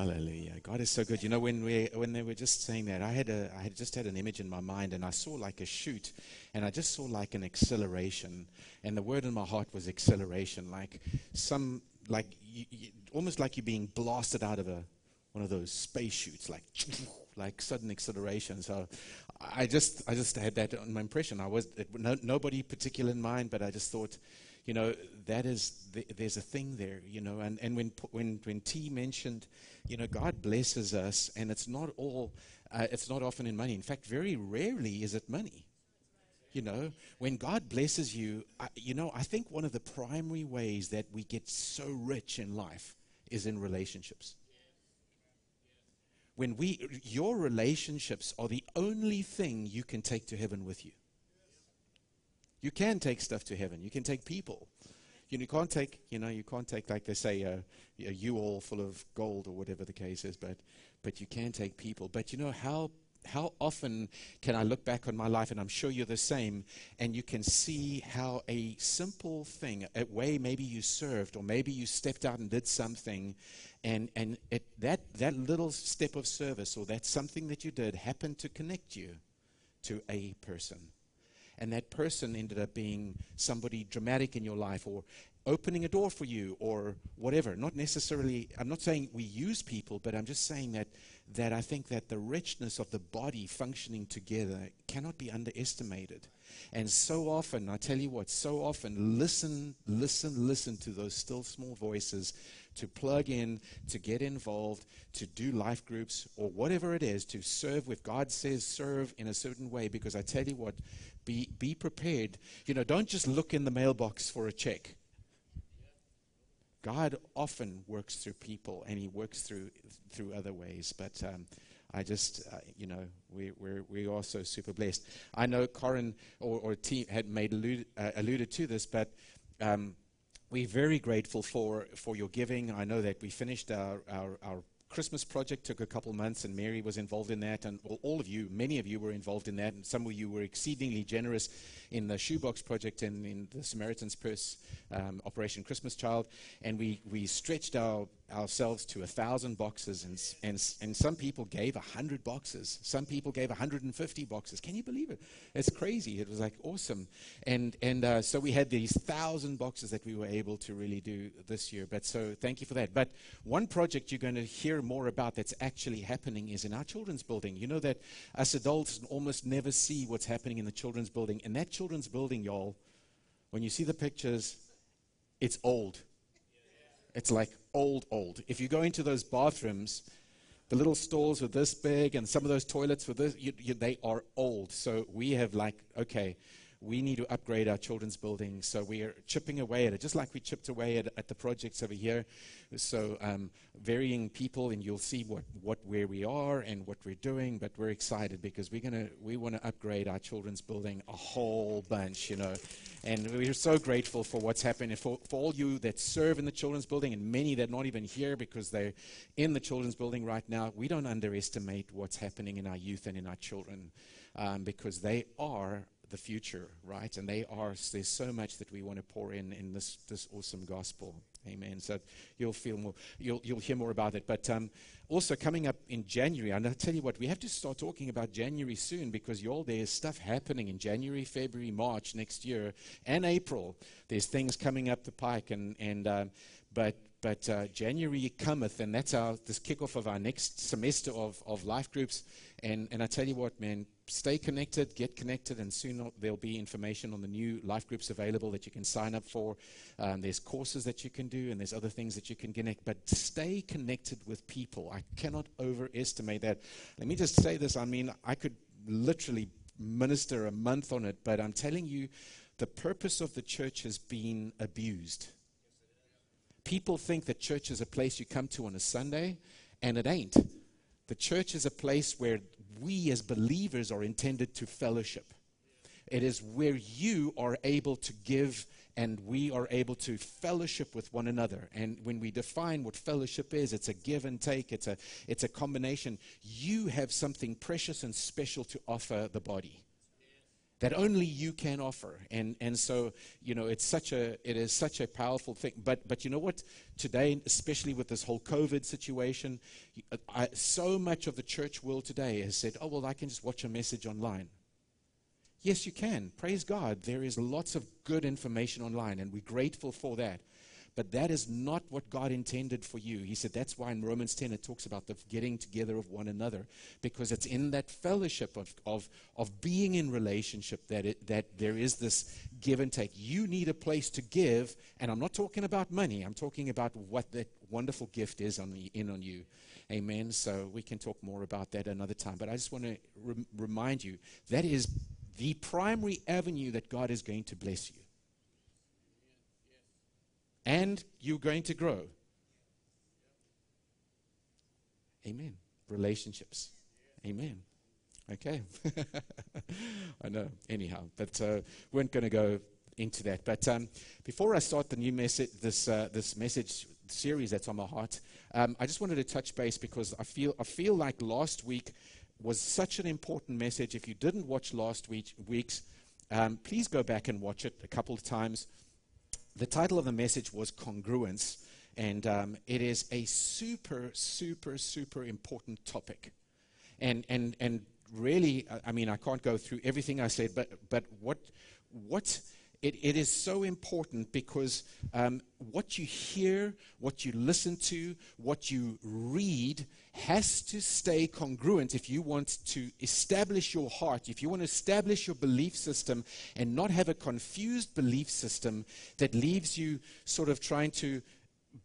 Hallelujah. God is so good. You know, when we when they were just saying that, I had a I had just had an image in my mind and I saw like a shoot and I just saw like an acceleration. And the word in my heart was acceleration, like some like you, you, almost like you're being blasted out of a one of those space shoots, like like sudden acceleration. So I just I just had that on my impression. I was no, nobody particular in mind, but I just thought you know, that is, the, there's a thing there, you know. And, and when, when, when T mentioned, you know, God blesses us, and it's not all, uh, it's not often in money. In fact, very rarely is it money. You know, when God blesses you, I, you know, I think one of the primary ways that we get so rich in life is in relationships. When we, your relationships are the only thing you can take to heaven with you. You can take stuff to heaven. You can take people. You, know, you can't take, you know, you can't take, like they say, a, a U-Haul full of gold or whatever the case is, but, but you can take people. But you know how how often can I look back on my life, and I'm sure you're the same, and you can see how a simple thing, a way maybe you served, or maybe you stepped out and did something, and, and it, that, that little step of service or that something that you did happened to connect you to a person and that person ended up being somebody dramatic in your life or opening a door for you or whatever. Not necessarily, I'm not saying we use people, but I'm just saying that, that I think that the richness of the body functioning together cannot be underestimated. And so often, I tell you what, so often, listen, listen, listen to those still small voices to plug in, to get involved, to do life groups, or whatever it is, to serve with God says serve in a certain way. Because I tell you what, be, be prepared. You know, don't just look in the mailbox for a check. God often works through people, and He works through through other ways. But um, I just, uh, you know, we, we're we are so super blessed. I know Corin or, or team had made allude, uh, alluded to this, but um, we're very grateful for for your giving. I know that we finished our our, our Christmas project took a couple months, and Mary was involved in that, and all of you, many of you were involved in that, and some of you were exceedingly generous in the shoebox project and in the Samaritan's Purse um, Operation Christmas Child, and we, we stretched our, ourselves to a thousand boxes, and, and, and some people gave a hundred boxes. Some people gave 150 boxes. Can you believe it? It's crazy. It was like awesome. And, and uh, so we had these thousand boxes that we were able to really do this year. But so thank you for that. But one project you're going to hear more about that's actually happening is in our children's building. You know that us adults almost never see what's happening in the children's building. And that children's building, y'all, when you see the pictures, it's old. It's like old, old. If you go into those bathrooms, the little stalls are this big, and some of those toilets were this, you, you, they are old. So we have like, okay, we need to upgrade our children's building. So we are chipping away at it, just like we chipped away at, at the projects over here. So um, varying people, and you'll see what, what where we are and what we're doing. But we're excited because we're gonna we want to upgrade our children's building a whole bunch, you know. And we're so grateful for what's happening for, for all you that serve in the children's building and many that are not even here because they're in the children's building right now. We don't underestimate what's happening in our youth and in our children um, because they are the future, right? And they are, there's so much that we want to pour in in this, this awesome gospel. Amen. So you'll feel more, you'll, you'll hear more about it. But um, also coming up in January, and I'll tell you what, we have to start talking about January soon because y'all, there's stuff happening in January, February, March next year, and April. There's things coming up the pike, and, and um, but but uh, January cometh, and that's our this kickoff of our next semester of, of life groups. And and I tell you what, man, stay connected, get connected, and soon there'll be information on the new life groups available that you can sign up for. Um, there's courses that you can do, and there's other things that you can connect. But stay connected with people. I cannot overestimate that. Let me just say this. I mean, I could literally minister a month on it, but I'm telling you, the purpose of the church has been abused people think that church is a place you come to on a Sunday, and it ain't. The church is a place where we as believers are intended to fellowship. It is where you are able to give and we are able to fellowship with one another. And when we define what fellowship is, it's a give and take, it's a, it's a combination. You have something precious and special to offer the body. That only you can offer. And, and so, you know, it's such a, it is such a powerful thing. But, but you know what? Today, especially with this whole COVID situation, I, so much of the church world today has said, oh, well, I can just watch a message online. Yes, you can. Praise God. There is lots of good information online, and we're grateful for that. But that is not what God intended for you. He said that's why in Romans 10 it talks about the getting together of one another, because it's in that fellowship of, of, of being in relationship that, it, that there is this give and take. You need a place to give, and I'm not talking about money, I'm talking about what that wonderful gift is on the, in on you. Amen. So we can talk more about that another time. But I just want to re- remind you that is the primary avenue that God is going to bless you and you're going to grow. Amen. Relationships. Amen. Okay. I know. Anyhow, but uh, we weren't going to go into that. But um, before I start the new message, this uh, this message series that's on my heart, um, I just wanted to touch base because I feel I feel like last week was such an important message. If you didn't watch last week, week's, um, please go back and watch it a couple of times. The title of the message was Congruence, and um, it is a super, super, super important topic. And, and, and really, I mean, I can't go through everything I said, but, but what, what it, it is so important because um, what you hear, what you listen to, what you read has to stay congruent if you want to establish your heart, if you want to establish your belief system and not have a confused belief system that leaves you sort of trying to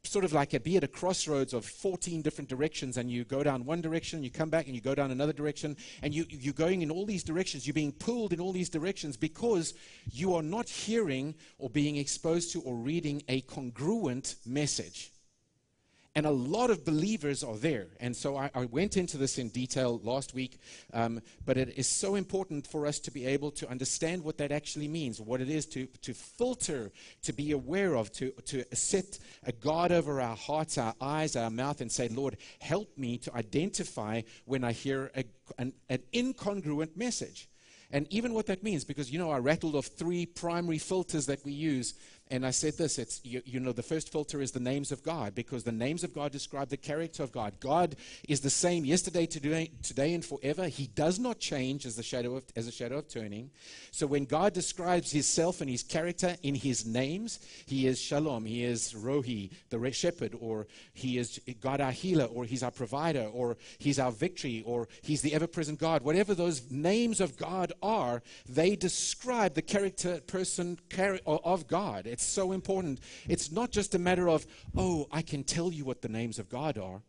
sort of like a, be at a crossroads of 14 different directions and you go down one direction you come back and you go down another direction and you, you're going in all these directions you're being pulled in all these directions because you are not hearing or being exposed to or reading a congruent message and a lot of believers are there. And so I, I went into this in detail last week, um, but it is so important for us to be able to understand what that actually means, what it is to, to filter, to be aware of, to, to set a guard over our hearts, our eyes, our mouth, and say, Lord, help me to identify when I hear a, an, an incongruent message. And even what that means, because you know, I rattled off three primary filters that we use and I said this it's, you, you, know, the first filter is the names of God because the names of God describe the character of God. God is the same yesterday, today, today and forever. He does not change as, the shadow of, as a shadow of turning. So when God describes himself and his character in his names, he is Shalom, he is Rohi, the shepherd, or he is God our healer, or he's our provider, or he's our victory, or he's the ever present God. Whatever those names of God are, they describe the character, person of God. It's so important. It's not just a matter of, oh, I can tell you what the names of God are.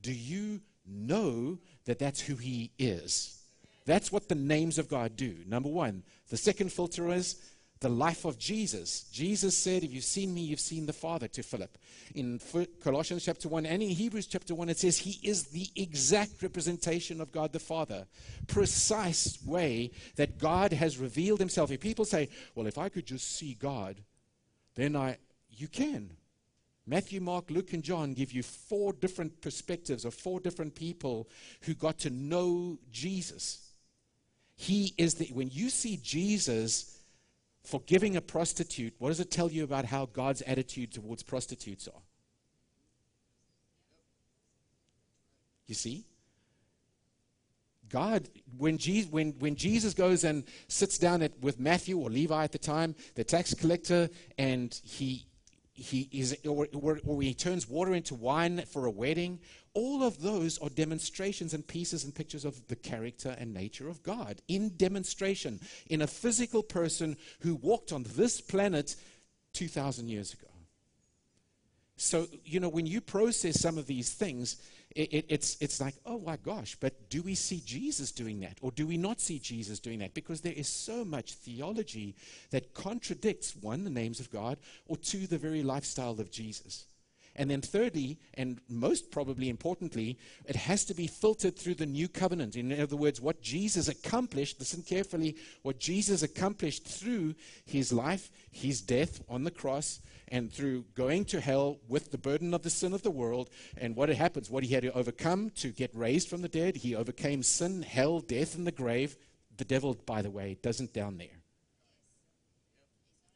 Do you know that that's who He is? That's what the names of God do. Number one. The second filter is the life of Jesus. Jesus said, If you've seen me, you've seen the Father to Philip. In Colossians chapter 1 and in Hebrews chapter 1, it says, He is the exact representation of God the Father. Precise way that God has revealed Himself. If people say, Well, if I could just see God, then I, you can. Matthew, Mark, Luke, and John give you four different perspectives of four different people who got to know Jesus. He is the, when you see Jesus forgiving a prostitute, what does it tell you about how God's attitude towards prostitutes are? You see? God, when Jesus, when, when Jesus goes and sits down at, with Matthew or Levi at the time, the tax collector, and he, he is, or, or, or he turns water into wine for a wedding, all of those are demonstrations and pieces and pictures of the character and nature of God in demonstration in a physical person who walked on this planet 2,000 years ago. So, you know, when you process some of these things, it, it, it's, it's like, oh my gosh, but do we see Jesus doing that? Or do we not see Jesus doing that? Because there is so much theology that contradicts one, the names of God, or two, the very lifestyle of Jesus. And then, thirdly, and most probably importantly, it has to be filtered through the new covenant. In other words, what Jesus accomplished, listen carefully, what Jesus accomplished through his life, his death on the cross, and through going to hell with the burden of the sin of the world. And what happens, what he had to overcome to get raised from the dead, he overcame sin, hell, death, and the grave. the devil, by the way, doesn't down there.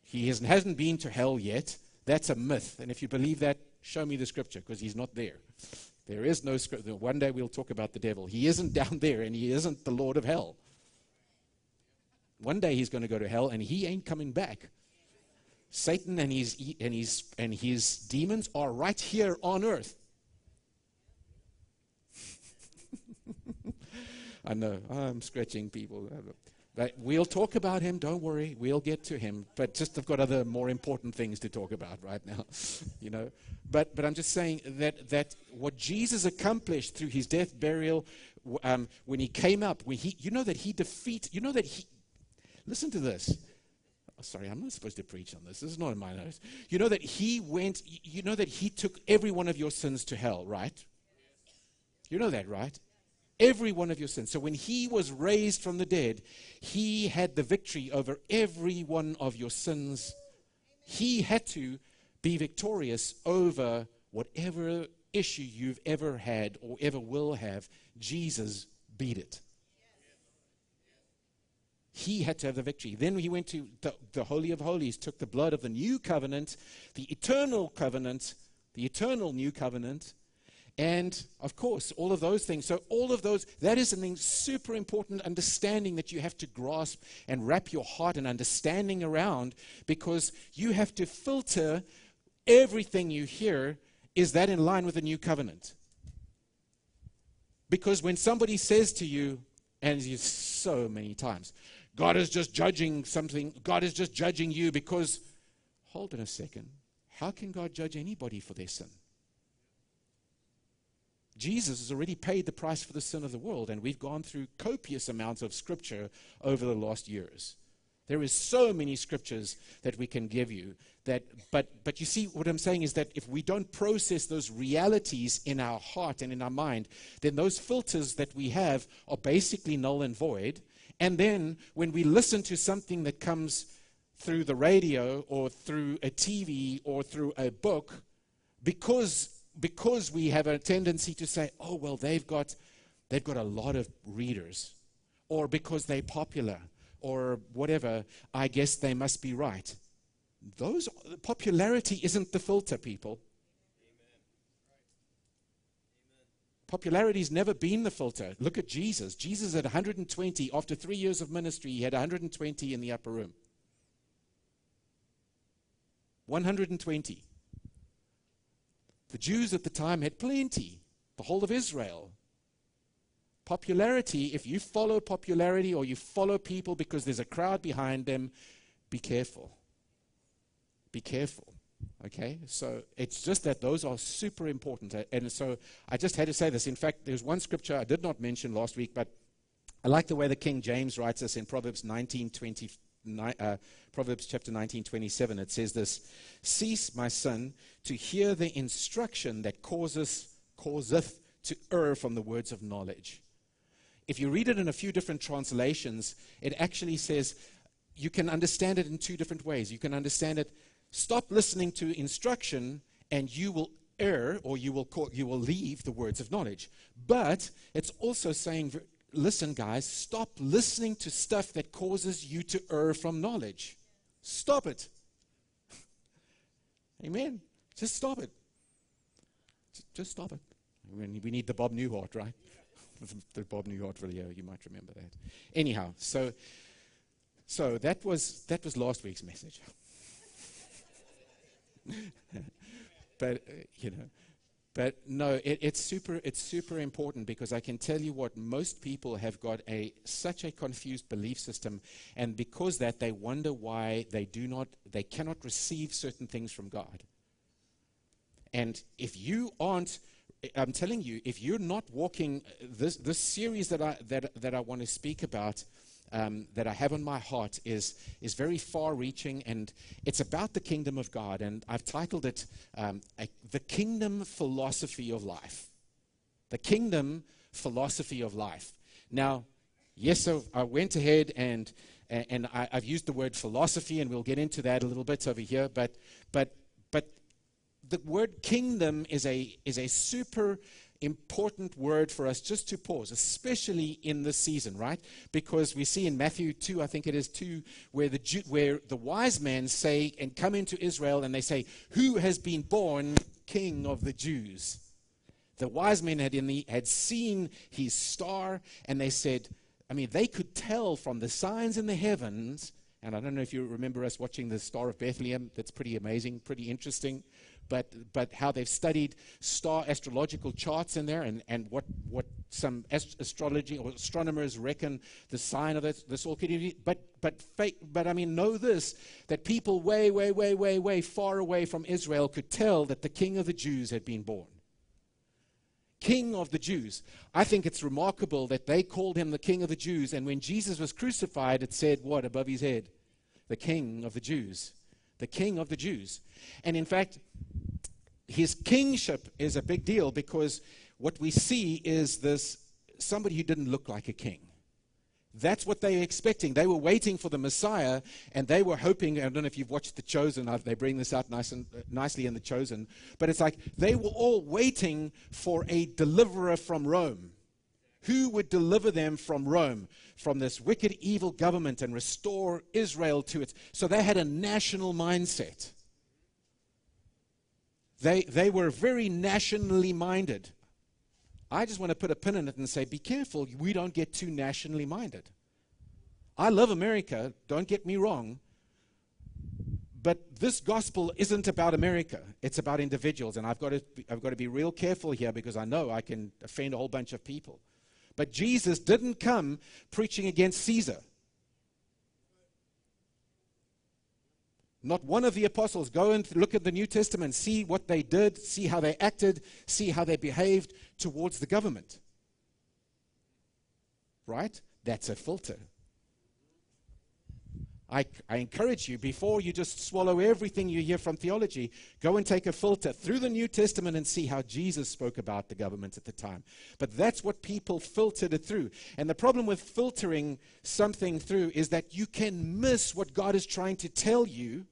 He hasn't, hasn't been to hell yet. That's a myth. And if you believe that, show me the scripture because he's not there. There is no scripture. One day we'll talk about the devil. He isn't down there and he isn't the Lord of hell. One day he's going to go to hell and he ain't coming back. Satan and his, and his, and his demons are right here on earth. I know, I'm scratching people. But we'll talk about him. Don't worry. We'll get to him. But just I've got other more important things to talk about right now, you know. But but I'm just saying that that what Jesus accomplished through his death, burial, um, when he came up, when he, you know that he defeat, you know that he. Listen to this. Oh, sorry, I'm not supposed to preach on this. This is not in my notes. You know that he went. You know that he took every one of your sins to hell, right? You know that, right? Every one of your sins. So when he was raised from the dead, he had the victory over every one of your sins. He had to be victorious over whatever issue you've ever had or ever will have. Jesus beat it. He had to have the victory. Then he went to the, the Holy of Holies, took the blood of the new covenant, the eternal covenant, the eternal new covenant, and of course, all of those things. So, all of those, that is a super important understanding that you have to grasp and wrap your heart and understanding around because you have to filter everything you hear. Is that in line with the new covenant? Because when somebody says to you, and you so many times, God is just judging something, God is just judging you because, hold on a second, how can God judge anybody for their sin? Jesus has already paid the price for the sin of the world, and we've gone through copious amounts of scripture over the last years. There is so many scriptures that we can give you that but but you see what I'm saying is that if we don't process those realities in our heart and in our mind, then those filters that we have are basically null and void. And then when we listen to something that comes through the radio or through a TV or through a book, because because we have a tendency to say, oh, well, they've got, they've got a lot of readers, or because they're popular, or whatever, I guess they must be right. Those, popularity isn't the filter, people. Popularity's never been the filter. Look at Jesus. Jesus had 120. After three years of ministry, he had 120 in the upper room. 120. The Jews at the time had plenty, the whole of Israel. Popularity, if you follow popularity or you follow people because there's a crowd behind them, be careful. Be careful. Okay? So it's just that those are super important. And so I just had to say this. In fact, there's one scripture I did not mention last week, but I like the way the King James writes this in Proverbs 19 20, uh, Proverbs chapter 19, 27, it says this Cease, my son, to hear the instruction that causes, causeth to err from the words of knowledge. If you read it in a few different translations, it actually says you can understand it in two different ways. You can understand it, stop listening to instruction, and you will err or you will, call, you will leave the words of knowledge. But it's also saying listen, guys, stop listening to stuff that causes you to err from knowledge. Stop it. Amen. Just stop it. Just stop it. We need the Bob Newhart, right? the Bob Newhart video, you might remember that. Anyhow, so so that was that was last week's message. but uh, you know, but no, it, it's super. It's super important because I can tell you what most people have got a such a confused belief system, and because that they wonder why they do not, they cannot receive certain things from God. And if you aren't, I'm telling you, if you're not walking this this series that I that that I want to speak about um, that I have on my heart is, is very far reaching and it's about the kingdom of God. And I've titled it um, a, The Kingdom Philosophy of Life. The Kingdom Philosophy of Life. Now, yes, so I went ahead and, and I, have used the word philosophy, and we'll get into that a little bit over here, but, but, but the word kingdom is a, is a super important word for us just to pause, especially in this season, right? Because we see in Matthew 2, I think it is 2, where the, Jew, where the wise men say and come into Israel and they say, Who has been born king of the Jews? The wise men had, in the, had seen his star and they said, I mean, they could tell from the signs in the heavens. And I don't know if you remember us watching the Star of Bethlehem. That's pretty amazing, pretty interesting but, but how they've studied star astrological charts in there and, and what, what some ast- astrology or astronomers reckon the sign of this, this all could be. But, but, fake, but I mean, know this that people way, way, way, way, way far away from Israel could tell that the king of the Jews had been born. King of the Jews. I think it's remarkable that they called him the King of the Jews, and when Jesus was crucified, it said what above his head? The King of the Jews. The King of the Jews. And in fact, his kingship is a big deal because what we see is this somebody who didn't look like a king. That's what they were expecting. They were waiting for the Messiah, and they were hoping. I don't know if you've watched The Chosen. They bring this out nice and, uh, nicely in The Chosen. But it's like they were all waiting for a deliverer from Rome. Who would deliver them from Rome, from this wicked, evil government, and restore Israel to it. So they had a national mindset. They, they were very nationally minded. I just want to put a pin in it and say, be careful, we don't get too nationally minded. I love America, don't get me wrong, but this gospel isn't about America. It's about individuals, and I've got to, I've got to be real careful here because I know I can offend a whole bunch of people. But Jesus didn't come preaching against Caesar. Not one of the apostles. Go and look at the New Testament, see what they did, see how they acted, see how they behaved towards the government. Right? That's a filter. I, I, encourage you, before you just swallow everything you hear from theology, go and take a filter through the New Testament and see how Jesus spoke about the government at the time. But that's what people filtered it through. And the problem with filtering something through is that you can miss what God is trying to tell you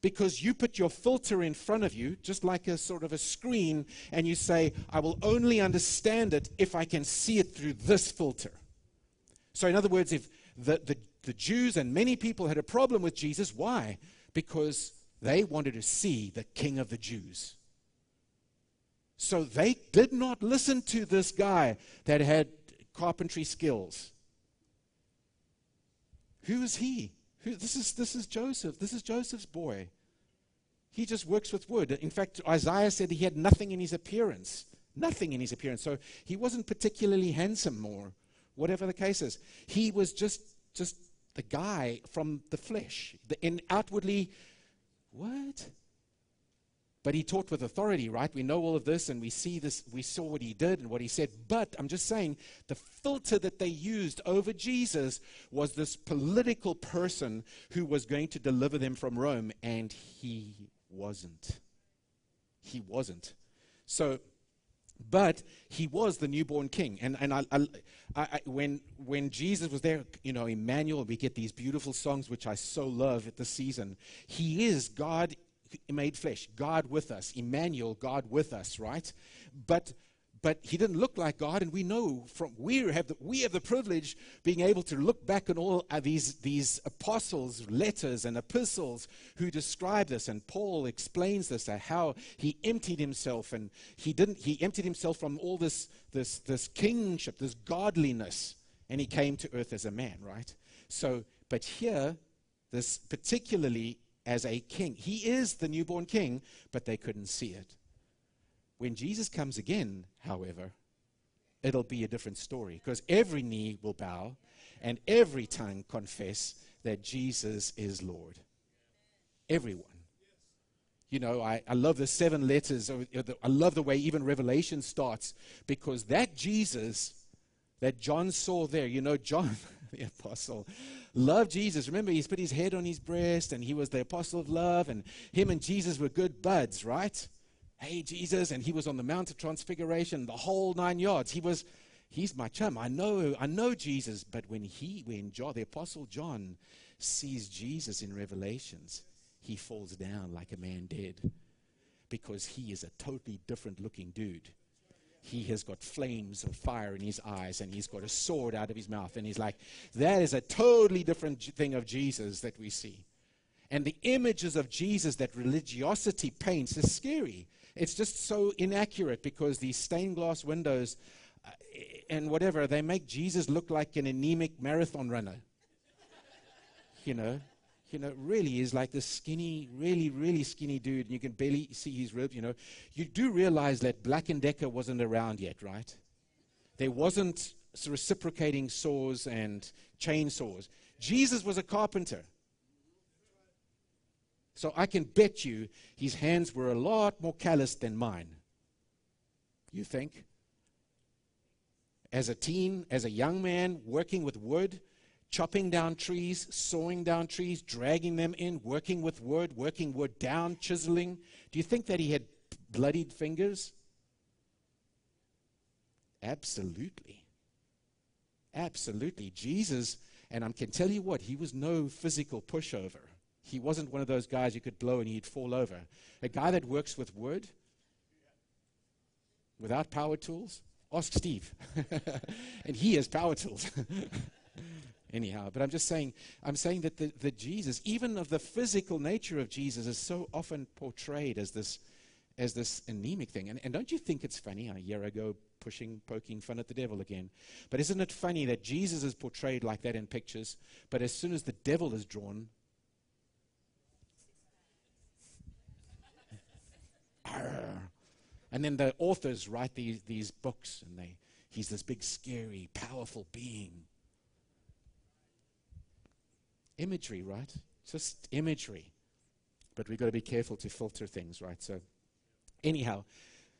because you put your filter in front of you, just like a sort of a screen, and you say, I will only understand it if I can see it through this filter. So, in other words, if the, the, the Jews and many people had a problem with Jesus, why? Because they wanted to see the King of the Jews. So they did not listen to this guy that had carpentry skills. Who is he? Who, this, is, this is Joseph. This is Joseph's boy. He just works with wood. In fact, Isaiah said he had nothing in his appearance. Nothing in his appearance. So he wasn't particularly handsome or whatever the case is. He was just, just the guy from the flesh. The, in outwardly, what? But he taught with authority, right? We know all of this and we see this, we saw what he did and what he said. But I'm just saying, the filter that they used over Jesus was this political person who was going to deliver them from Rome, and he wasn't. He wasn't. So, but he was the newborn king. And, and I, I, I, when, when Jesus was there, you know, Emmanuel, we get these beautiful songs, which I so love at the season. He is God made flesh, God with us, Emmanuel, God with us, right? But but he didn't look like God, and we know from we have the, we have the privilege being able to look back on all these these apostles' letters and epistles who describe this, and Paul explains this uh, how he emptied himself, and he didn't he emptied himself from all this this this kingship, this godliness, and he came to earth as a man, right? So, but here, this particularly as a king. He is the newborn king, but they couldn't see it. When Jesus comes again, however, it'll be a different story because every knee will bow and every tongue confess that Jesus is Lord. Everyone. You know, I, I love the seven letters. I love the way even Revelation starts because that Jesus that John saw there, you know, John, the apostle, loved Jesus. Remember, he's put his head on his breast and he was the apostle of love, and him and Jesus were good buds, right? Hey, Jesus, and he was on the Mount of Transfiguration, the whole nine yards. He was, he's my chum. I know, I know Jesus. But when he, when John, the apostle John, sees Jesus in Revelations, he falls down like a man dead because he is a totally different looking dude. He has got flames of fire in his eyes and he's got a sword out of his mouth. And he's like, that is a totally different thing of Jesus that we see. And the images of Jesus that religiosity paints is scary. It's just so inaccurate because these stained glass windows uh, and whatever, they make Jesus look like an anemic marathon runner. you know? You know, really is like this skinny, really, really skinny dude, and you can barely see his ribs, you know. You do realize that Black & Decker wasn't around yet, right? There wasn't reciprocating saws and chainsaws. Jesus was a carpenter. So I can bet you his hands were a lot more calloused than mine. You think? As a teen, as a young man, working with wood, chopping down trees, sawing down trees, dragging them in, working with wood, working wood down, chiseling. Do you think that he had bloodied fingers? Absolutely. Absolutely. Jesus, and I can tell you what, he was no physical pushover. He wasn't one of those guys you could blow and he'd fall over. A guy that works with wood without power tools, ask Steve. and he has power tools. anyhow. But I'm just saying, I'm saying that the, the Jesus, even of the physical nature of Jesus, is so often portrayed as this, as this anemic thing. And, and don't you think it's funny? A year ago, pushing, poking fun at the devil again. But isn't it funny that Jesus is portrayed like that in pictures, but as soon as the devil is drawn, and then the authors write these, these books, and they, he's this big, scary, powerful being imagery, right? Just imagery. But we've got to be careful to filter things, right? So, anyhow,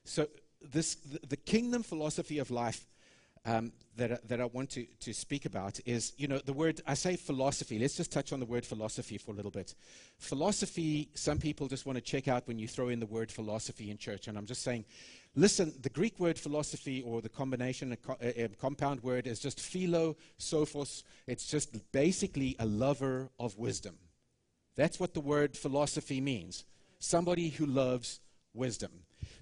so this the, the kingdom philosophy of life um, that, that I want to, to speak about is, you know, the word, I say philosophy. Let's just touch on the word philosophy for a little bit. Philosophy, some people just want to check out when you throw in the word philosophy in church. And I'm just saying, Listen, the Greek word philosophy or the combination, a, compound word is just philo, sophos. It's just basically a lover of wisdom. That's what the word philosophy means. Somebody who loves wisdom.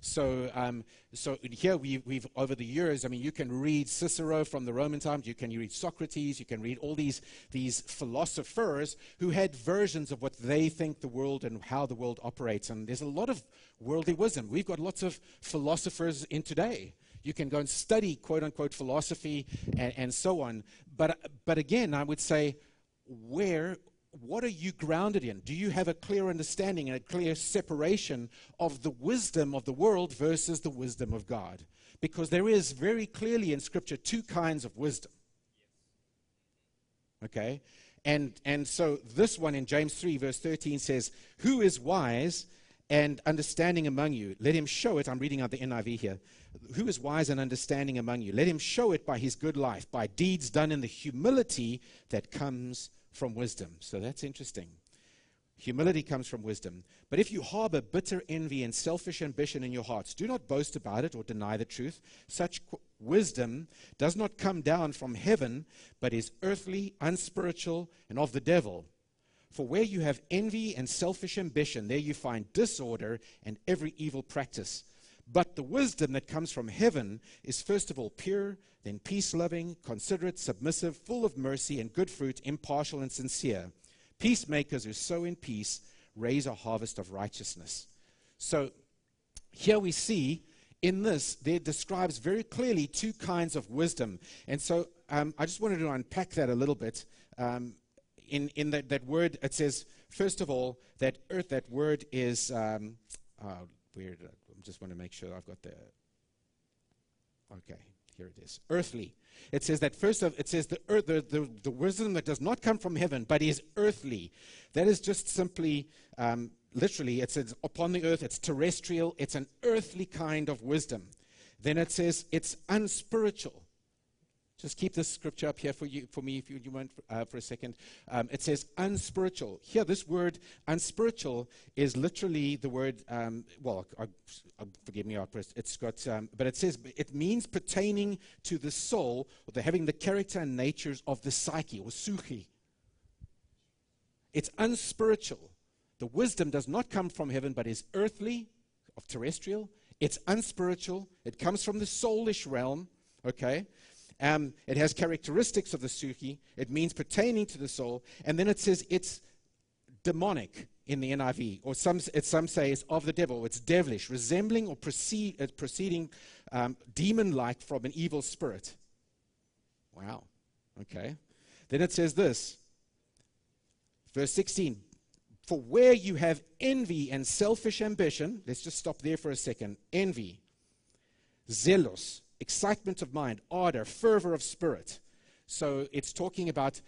So, um, so here we, have over the years, I mean, you can read Cicero from the Roman times, you can read Socrates, you can read all these, these philosophers who had versions of what they think the world and how the world operates. And there's a lot of worldly wisdom. We've got lots of philosophers in today. You can go and study quote unquote philosophy and, and so on. But, but again, I would say, where what are you grounded in? Do you have a clear understanding and a clear separation of the wisdom of the world versus the wisdom of God? Because there is very clearly in Scripture two kinds of wisdom. Okay? And, and so this one in James 3, verse 13 says, Who is wise and understanding among you? Let him show it. I'm reading out the NIV here. Who is wise and understanding among you? Let him show it by his good life, by deeds done in the humility that comes from wisdom. So that's interesting. Humility comes from wisdom. But if you harbor bitter envy and selfish ambition in your hearts, do not boast about it or deny the truth. Such qu- wisdom does not come down from heaven, but is earthly, unspiritual, and of the devil. For where you have envy and selfish ambition, there you find disorder and every evil practice. But the wisdom that comes from heaven is first of all pure, then peace loving, considerate, submissive, full of mercy and good fruit, impartial and sincere. Peacemakers who sow in peace raise a harvest of righteousness. So here we see in this, there describes very clearly two kinds of wisdom. And so um, I just wanted to unpack that a little bit. Um, in in that, that word, it says, first of all, that earth, that word is, um, uh, weird, I just want to make sure I've got the. Okay, here it is. Earthly. It says that first of it says the earth, the, the, the wisdom that does not come from heaven, but is earthly. That is just simply, um, literally, it says upon the earth. It's terrestrial. It's an earthly kind of wisdom. Then it says it's unspiritual. Just keep this scripture up here for you, for me, if you, you want, uh, for a second. Um, it says unspiritual. Here, this word unspiritual is literally the word. Um, well, me, I, forgive me, it's got, um, but it says it means pertaining to the soul, or the, having the character and natures of the psyche or suchi. It's unspiritual. The wisdom does not come from heaven, but is earthly, of terrestrial. It's unspiritual. It comes from the soulish realm, okay? Um, it has characteristics of the suki. It means pertaining to the soul. And then it says it's demonic in the NIV, or some, some say it's of the devil. It's devilish, resembling or proceed, uh, proceeding um, demon like from an evil spirit. Wow. Okay. Then it says this, verse 16 For where you have envy and selfish ambition, let's just stop there for a second. Envy, zealous, excitement of mind, ardor, fervor of spirit. So it's talking about,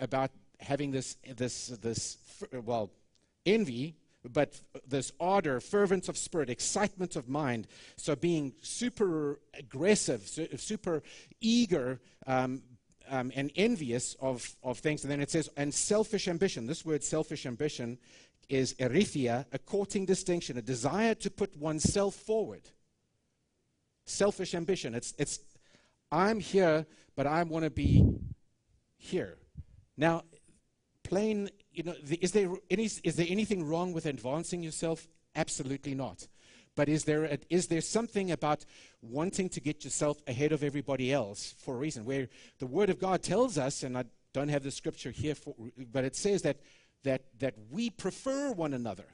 about having this, this, this, well, envy, but this ardor, fervence of spirit, excitement of mind. So being super aggressive, super eager, um, um, and envious of, of things. And then it says, and selfish ambition. This word selfish ambition is erithia, a courting distinction, a desire to put oneself forward. Selfish ambition. It's, it's I'm here, but I want to be here. Now, plain, you know, is there, any, is there anything wrong with advancing yourself? Absolutely not. But is there, a, is there something about wanting to get yourself ahead of everybody else for a reason? Where the Word of God tells us, and I don't have the scripture here, for, but it says that, that, that we prefer one another.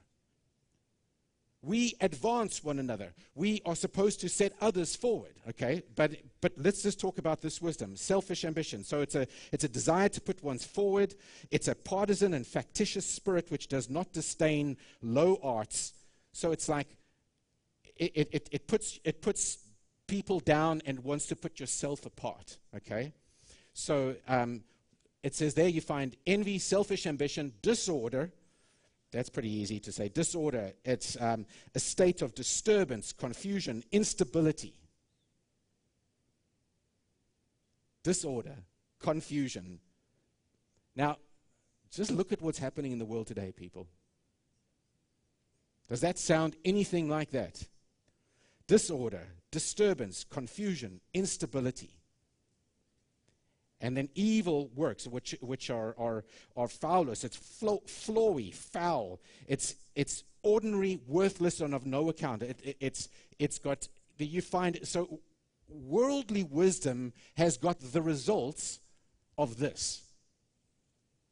We advance one another. We are supposed to set others forward, okay? But, but let's just talk about this wisdom selfish ambition. So it's a, it's a desire to put one's forward, it's a partisan and factitious spirit which does not disdain low arts. So it's like it, it, it, puts, it puts people down and wants to put yourself apart, okay? So um, it says there you find envy, selfish ambition, disorder. That's pretty easy to say. Disorder, it's um, a state of disturbance, confusion, instability. Disorder, confusion. Now, just look at what's happening in the world today, people. Does that sound anything like that? disorder, disturbance, confusion, instability. And then evil works, which, which are, are, are foulness. It's flo- flowy, foul. It's, it's ordinary, worthless, and of no account. It, it, it's, it's got, you find, so worldly wisdom has got the results of this.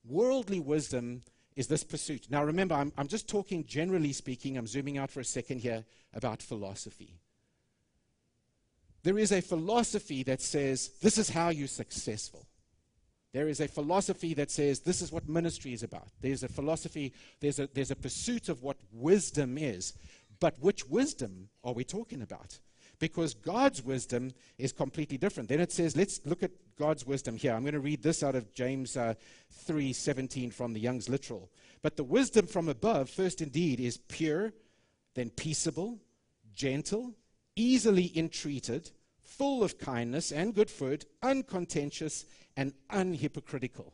Worldly wisdom is this pursuit. Now remember, I'm, I'm just talking generally speaking, I'm zooming out for a second here about philosophy. There is a philosophy that says this is how you're successful. There is a philosophy that says this is what ministry is about. There's a philosophy, there's a, there's a pursuit of what wisdom is. But which wisdom are we talking about? Because God's wisdom is completely different. Then it says, let's look at God's wisdom here. I'm going to read this out of James uh, 3:17 from the Young's Literal. But the wisdom from above, first indeed, is pure, then peaceable, gentle, easily entreated, full of kindness and good fruit, uncontentious and unhypocritical.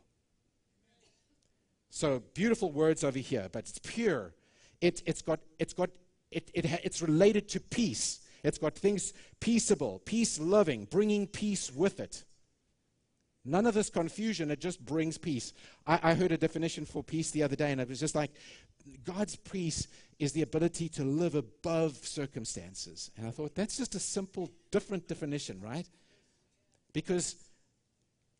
So beautiful words over here, but it's pure. It, it's got, it's got, it, it it's related to peace. It's got things peaceable, peace loving, bringing peace with it. None of this confusion, it just brings peace. I, I heard a definition for peace the other day, and it was just like God's peace is the ability to live above circumstances. And I thought, that's just a simple, different definition, right? Because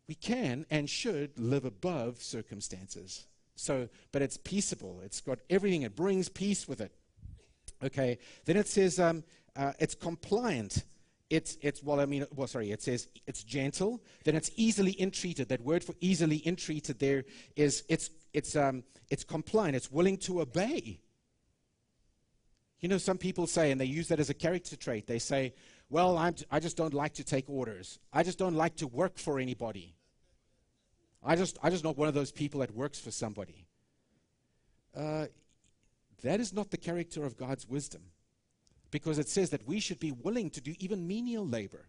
we can and should live above circumstances. So, but it's peaceable. It's got everything. It brings peace with it. Okay. Then it says um, uh, it's compliant. It's, it's, well, I mean, well, sorry, it says it's gentle. Then it's easily entreated. That word for easily entreated there is it's, it's, um, it's compliant. It's willing to obey. You know, some people say, and they use that as a character trait, they say, Well, I'm, I just don't like to take orders. I just don't like to work for anybody. I just, I just not one of those people that works for somebody. Uh, that is not the character of God's wisdom. Because it says that we should be willing to do even menial labor.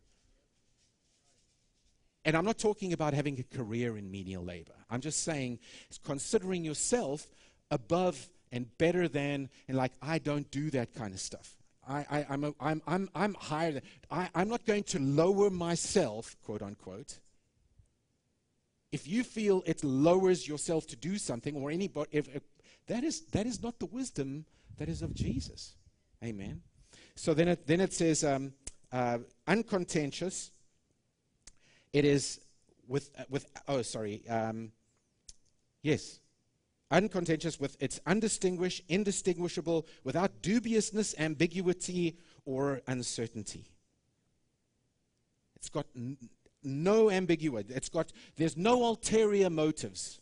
And I'm not talking about having a career in menial labor. I'm just saying, considering yourself above and better than, and like, I don't do that kind of stuff. I, I'm, a, I'm, I'm, I'm higher than, I, I'm not going to lower myself, quote unquote. If you feel it lowers yourself to do something, or anybody, if, if, that, is, that is not the wisdom that is of Jesus. Amen. So then it, then it says um, uh, uncontentious. It is with, uh, with oh, sorry. Um, yes. Uncontentious with it's undistinguished, indistinguishable, without dubiousness, ambiguity, or uncertainty. It's got n- no ambiguity. It's got, there's no ulterior motives.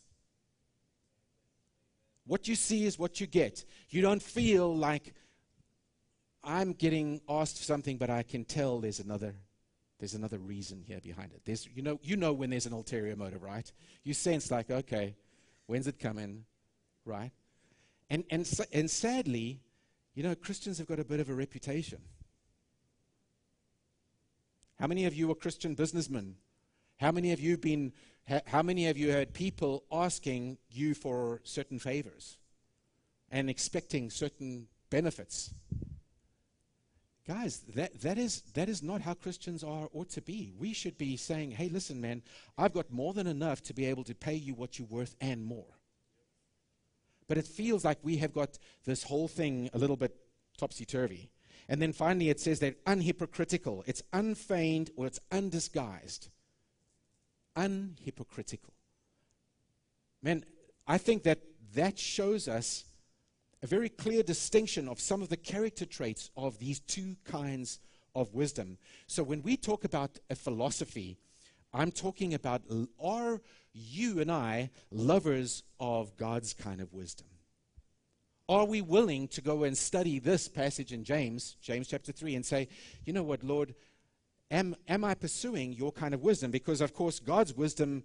What you see is what you get. You don't feel like I'm getting asked something, but I can tell there's another there's another reason here behind it. There's, you know, you know when there's an ulterior motive, right? You sense like, okay, when's it coming, right? And and and sadly, you know, Christians have got a bit of a reputation. How many of you are Christian businessmen? How many of you been? how many of you had people asking you for certain favors and expecting certain benefits? Guys, that, that, is, that is not how Christians are ought to be. We should be saying, hey, listen, man, I've got more than enough to be able to pay you what you're worth and more. But it feels like we have got this whole thing a little bit topsy turvy. And then finally, it says that unhypocritical, it's unfeigned or it's undisguised. Unhypocritical. Man, I think that that shows us a very clear distinction of some of the character traits of these two kinds of wisdom. So when we talk about a philosophy, I'm talking about are you and I lovers of God's kind of wisdom? Are we willing to go and study this passage in James, James chapter 3, and say, you know what, Lord, am, am I pursuing your kind of wisdom? Because, of course, God's wisdom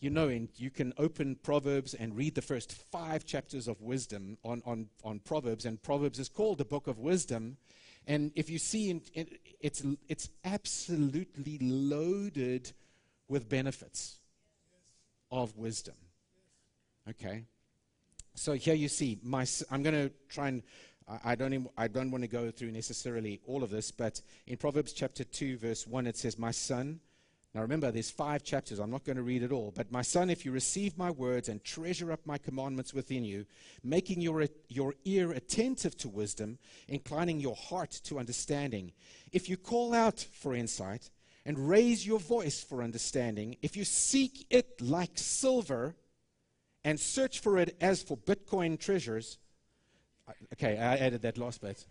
you know, and you can open Proverbs and read the first five chapters of wisdom on, on, on Proverbs, and Proverbs is called the book of wisdom. And if you see, in, in, it's, it's absolutely loaded with benefits of wisdom. Okay? So here you see, my, I'm going to try and, I don't, even, I don't want to go through necessarily all of this, but in Proverbs chapter 2, verse 1, it says, My son, now remember, there's five chapters. I'm not going to read it all. But my son, if you receive my words and treasure up my commandments within you, making your, your ear attentive to wisdom, inclining your heart to understanding, if you call out for insight and raise your voice for understanding, if you seek it like silver and search for it as for Bitcoin treasures, okay, I added that last bit.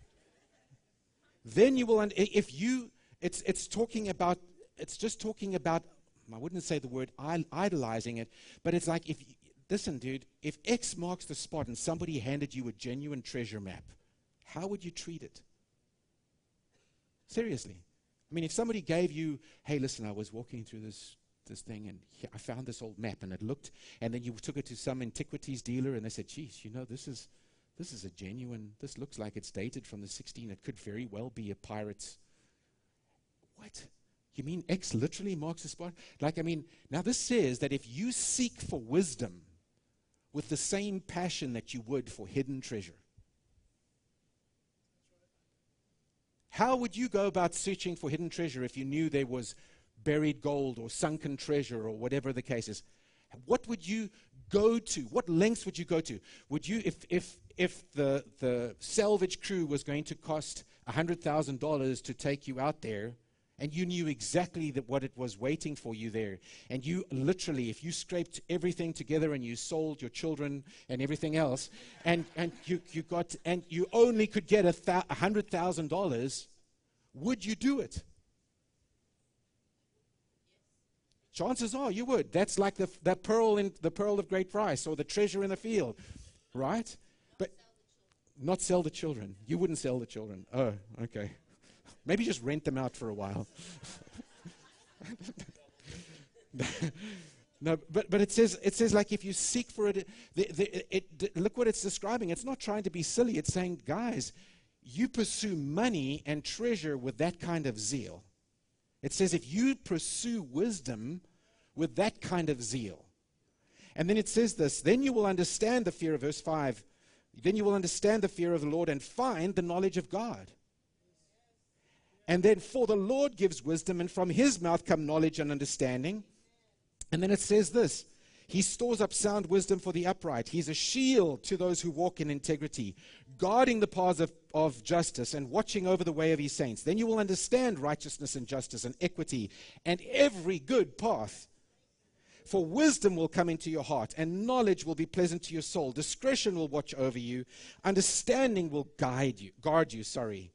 Then you will, if you, it's, it's talking about it's just talking about, I wouldn't say the word idolizing it, but it's like if, listen, dude, if X marks the spot and somebody handed you a genuine treasure map, how would you treat it? Seriously. I mean, if somebody gave you, hey, listen, I was walking through this this thing and I found this old map and it looked, and then you took it to some antiquities dealer and they said, geez, you know, this is this is a genuine, this looks like it's dated from the 16. It could very well be a pirate's. What? You mean X literally marks the spot? Like, I mean, now this says that if you seek for wisdom with the same passion that you would for hidden treasure, how would you go about searching for hidden treasure if you knew there was buried gold or sunken treasure or whatever the case is? What would you go to? What lengths would you go to? Would you, if, if, if the, the salvage crew was going to cost $100,000 to take you out there, and you knew exactly that what it was waiting for you there. And you literally, if you scraped everything together and you sold your children and everything else, and, and you, you got and you only could get a hundred thousand dollars, would you do it? Chances are you would. That's like the, the pearl in the pearl of great price or the treasure in the field, right? But not sell the children. You wouldn't sell the children. Oh, okay. Maybe just rent them out for a while. no, but, but it says it says like if you seek for it, the, the, it, look what it's describing. It's not trying to be silly. It's saying, guys, you pursue money and treasure with that kind of zeal. It says if you pursue wisdom with that kind of zeal. And then it says this, then you will understand the fear of verse 5. Then you will understand the fear of the Lord and find the knowledge of God. And then, for the Lord gives wisdom, and from his mouth come knowledge and understanding. And then it says this He stores up sound wisdom for the upright. He's a shield to those who walk in integrity, guarding the paths of, of justice and watching over the way of his saints. Then you will understand righteousness and justice and equity and every good path. For wisdom will come into your heart, and knowledge will be pleasant to your soul. Discretion will watch over you, understanding will guide you, guard you, sorry.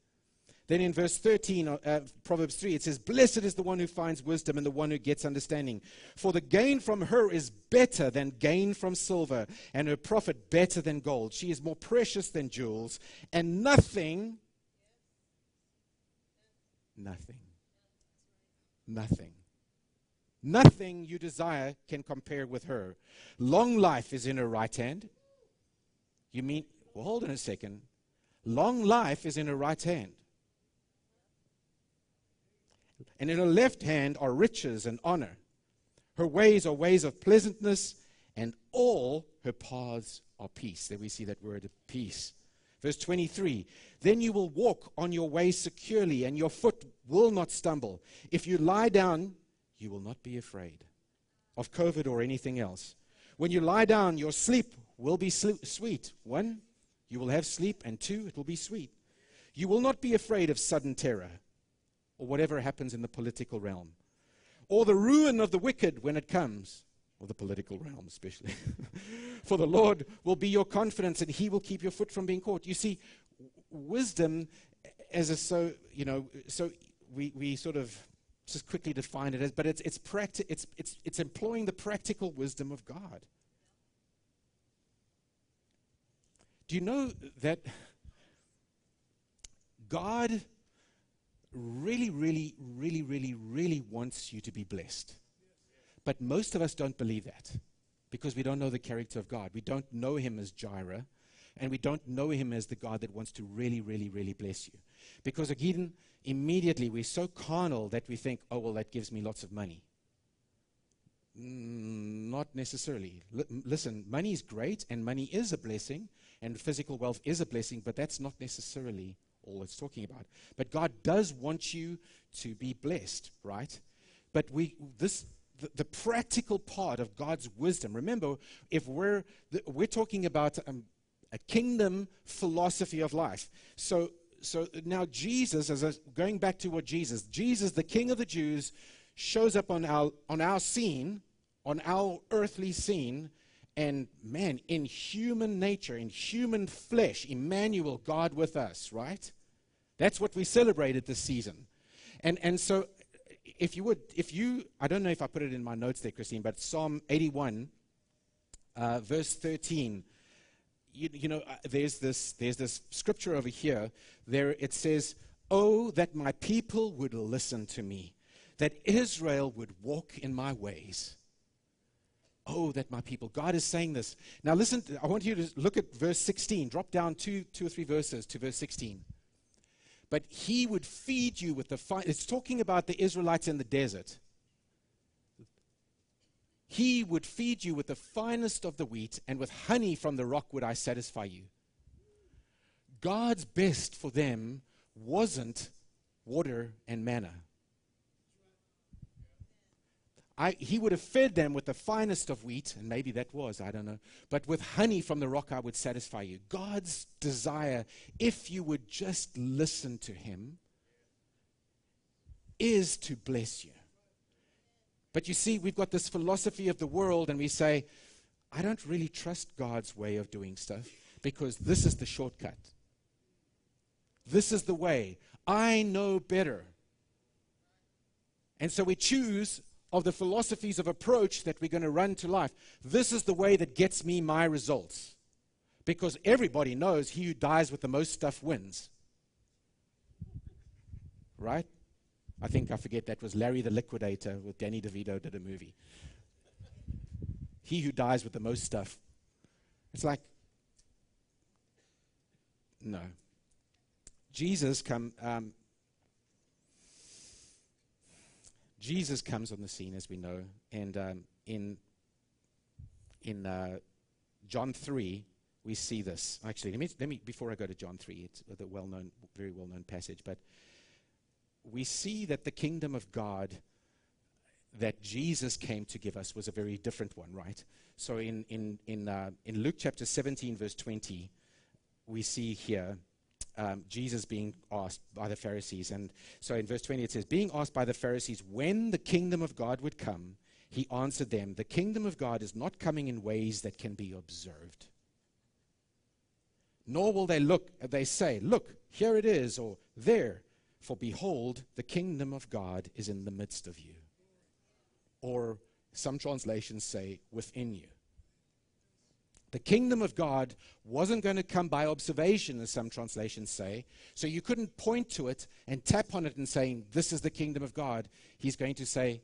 Then in verse 13, uh, uh, Proverbs 3, it says, Blessed is the one who finds wisdom and the one who gets understanding. For the gain from her is better than gain from silver, and her profit better than gold. She is more precious than jewels, and nothing, nothing, nothing, nothing you desire can compare with her. Long life is in her right hand. You mean, well, hold on a second. Long life is in her right hand and in her left hand are riches and honor. Her ways are ways of pleasantness, and all her paths are peace. There we see that word of peace. Verse 23 Then you will walk on your way securely, and your foot will not stumble. If you lie down, you will not be afraid of COVID or anything else. When you lie down, your sleep will be sweet. One, you will have sleep, and two, it will be sweet. You will not be afraid of sudden terror or whatever happens in the political realm, or the ruin of the wicked when it comes, or the political realm especially. For the Lord will be your confidence and he will keep your foot from being caught. You see, wisdom as a so, you know, so we, we sort of just quickly define it as, but it's, it's, practi- it's, it's, it's employing the practical wisdom of God. Do you know that God really, really, really, really, really wants you to be blessed. But most of us don't believe that because we don't know the character of God. We don't know Him as Jireh, and we don't know Him as the God that wants to really, really, really bless you. Because again, immediately we're so carnal that we think, oh, well, that gives me lots of money. Mm, not necessarily. L- listen, money is great, and money is a blessing, and physical wealth is a blessing, but that's not necessarily all it's talking about. But God does want you to be blessed, right? But we this the, the practical part of God's wisdom. Remember, if we're we're talking about um, a kingdom philosophy of life. So so now Jesus, as a, going back to what Jesus, Jesus, the King of the Jews, shows up on our on our scene, on our earthly scene, and man, in human nature, in human flesh, Emmanuel, God with us, right? That's what we celebrated this season. And, and so, if you would, if you, I don't know if I put it in my notes there, Christine, but Psalm 81, uh, verse 13. You, you know, uh, there's this, there's this scripture over here. There it says, Oh, that my people would listen to me, that Israel would walk in my ways. Oh, that my people. God is saying this. Now, listen, I want you to look at verse 16. Drop down two, two or three verses to verse 16 but he would feed you with the fine. It's talking about the Israelites in the desert. He would feed you with the finest of the wheat, and with honey from the rock would I satisfy you. God's best for them wasn't water and manna. I, he would have fed them with the finest of wheat, and maybe that was, I don't know, but with honey from the rock I would satisfy you. God's desire, if you would just listen to him, is to bless you. But you see, we've got this philosophy of the world, and we say, I don't really trust God's way of doing stuff because this is the shortcut. This is the way. I know better. And so we choose of the philosophies of approach that we're going to run to life. This is the way that gets me my results. Because everybody knows he who dies with the most stuff wins. Right? I think I forget that was Larry the Liquidator with Danny DeVito did a movie. He who dies with the most stuff. It's like, no. Jesus come, um, Jesus comes on the scene, as we know, and um, in in uh, John three we see this. Actually, let me let me before I go to John three, it's the well-known, very well-known passage, but we see that the kingdom of God, that Jesus came to give us was a very different one, right? So in, in, in, uh, in Luke chapter 17, verse 20, we see here um, Jesus being asked by the Pharisees. And so in verse 20 it says, Being asked by the Pharisees when the kingdom of God would come, he answered them, The kingdom of God is not coming in ways that can be observed. Nor will they look, they say, Look, here it is, or there. For behold, the kingdom of God is in the midst of you. Or some translations say, within you. The kingdom of God wasn't going to come by observation, as some translations say. So you couldn't point to it and tap on it and saying, This is the kingdom of God. He's going to say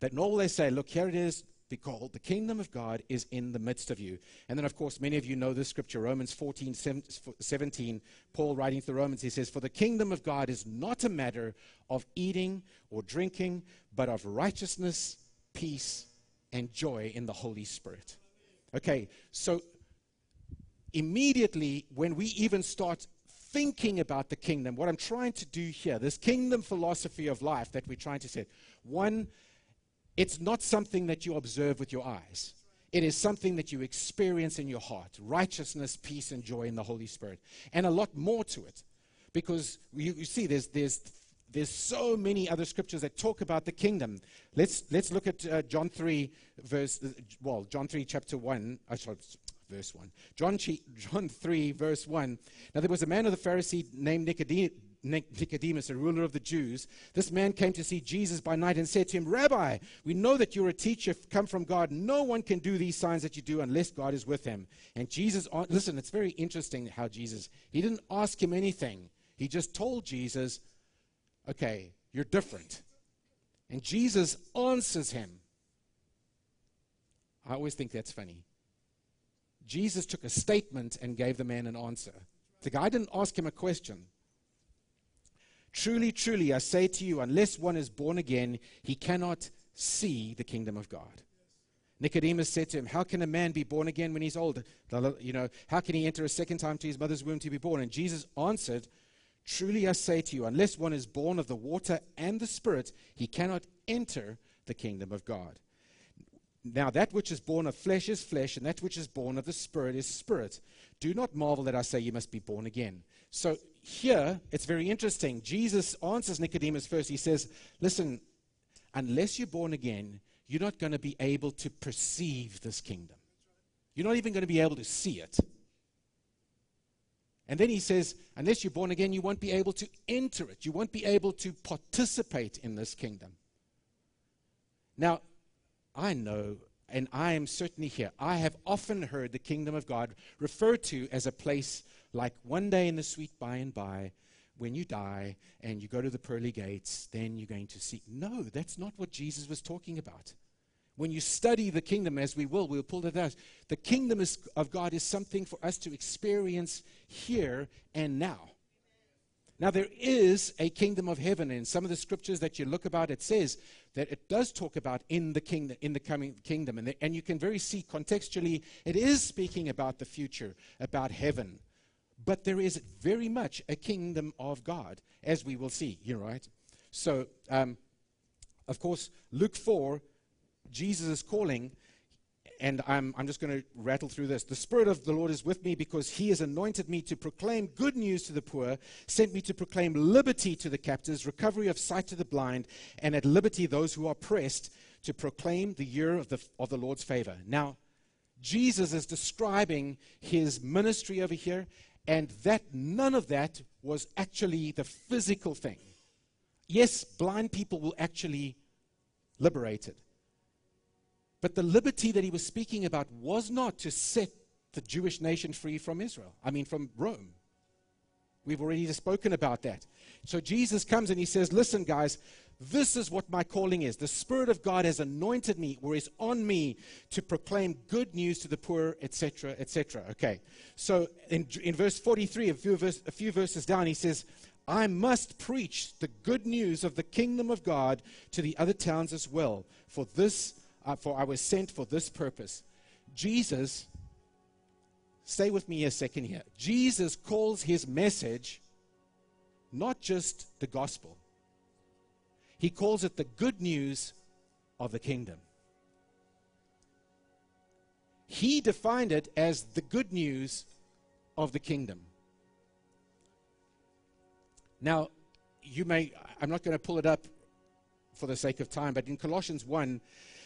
that nor will they say, Look, here it is, Behold, the kingdom of God is in the midst of you. And then, of course, many of you know this scripture, Romans 14, 17. Paul writing to the Romans, he says, For the kingdom of God is not a matter of eating or drinking, but of righteousness, peace, and joy in the Holy Spirit. Okay, so immediately when we even start thinking about the kingdom, what I'm trying to do here, this kingdom philosophy of life that we're trying to set, one, it's not something that you observe with your eyes. It is something that you experience in your heart righteousness, peace, and joy in the Holy Spirit. And a lot more to it. Because you, you see, there's, there's, there's so many other scriptures that talk about the kingdom. Let's, let's look at uh, John 3, verse, well, John 3, chapter 1. Uh, sorry, verse 1. John, John 3, verse 1. Now, there was a man of the Pharisee named Nicodemus Nicodemus, a ruler of the Jews, this man came to see Jesus by night and said to him, Rabbi, we know that you're a teacher come from God. No one can do these signs that you do unless God is with him. And Jesus, listen, it's very interesting how Jesus, he didn't ask him anything. He just told Jesus, okay, you're different. And Jesus answers him. I always think that's funny. Jesus took a statement and gave the man an answer. The guy didn't ask him a question. Truly, truly, I say to you, unless one is born again, he cannot see the kingdom of God. Nicodemus said to him, How can a man be born again when he's old? You know, how can he enter a second time to his mother's womb to be born? And Jesus answered, Truly I say to you, unless one is born of the water and the Spirit, he cannot enter the kingdom of God. Now, that which is born of flesh is flesh, and that which is born of the Spirit is spirit. Do not marvel that I say you must be born again. So, here, it's very interesting. Jesus answers Nicodemus first. He says, Listen, unless you're born again, you're not going to be able to perceive this kingdom. You're not even going to be able to see it. And then he says, unless you're born again, you won't be able to enter it. You won't be able to participate in this kingdom. Now, I know, and I am certainly here, I have often heard the kingdom of God referred to as a place like one day in the sweet by and by, when you die and you go to the pearly gates, then you're going to see. No, that's not what Jesus was talking about. When you study the kingdom, as we will, we'll pull it out. The kingdom is, of God is something for us to experience here and now. Now, there is a kingdom of heaven. In some of the scriptures that you look about, it says that it does talk about in the kingdom, in the coming kingdom. And, the, and you can very see contextually, it is speaking about the future, about heaven. But there is very much a kingdom of God, as we will see here, right? So, um, of course, Luke 4, Jesus is calling, and I'm, I'm just going to rattle through this. The Spirit of the Lord is with me because He has anointed me to proclaim good news to the poor, sent me to proclaim liberty to the captives, recovery of sight to the blind, and at liberty those who are oppressed, to proclaim the year of the, of the Lord's favor. Now, Jesus is describing his ministry over here, and that none of that was actually the physical thing. Yes, blind people will actually liberated. But the liberty that he was speaking about was not to set the Jewish nation free from Israel, I mean, from Rome. We've already spoken about that. So Jesus comes and he says, Listen, guys, this is what my calling is. The Spirit of God has anointed me or is on me to proclaim good news to the poor, etc., etc. Okay. So in, in verse 43, a few, verse, a few verses down, he says, I must preach the good news of the kingdom of God to the other towns as well, for this, Uh, for I was sent for this purpose. Jesus, stay with me a second here. Jesus calls his message not just the gospel He calls it the good news of the kingdom. He defined it as the good news of the kingdom. Now, you may, I'm not going to pull it up for the sake of time, but in Colossians 1,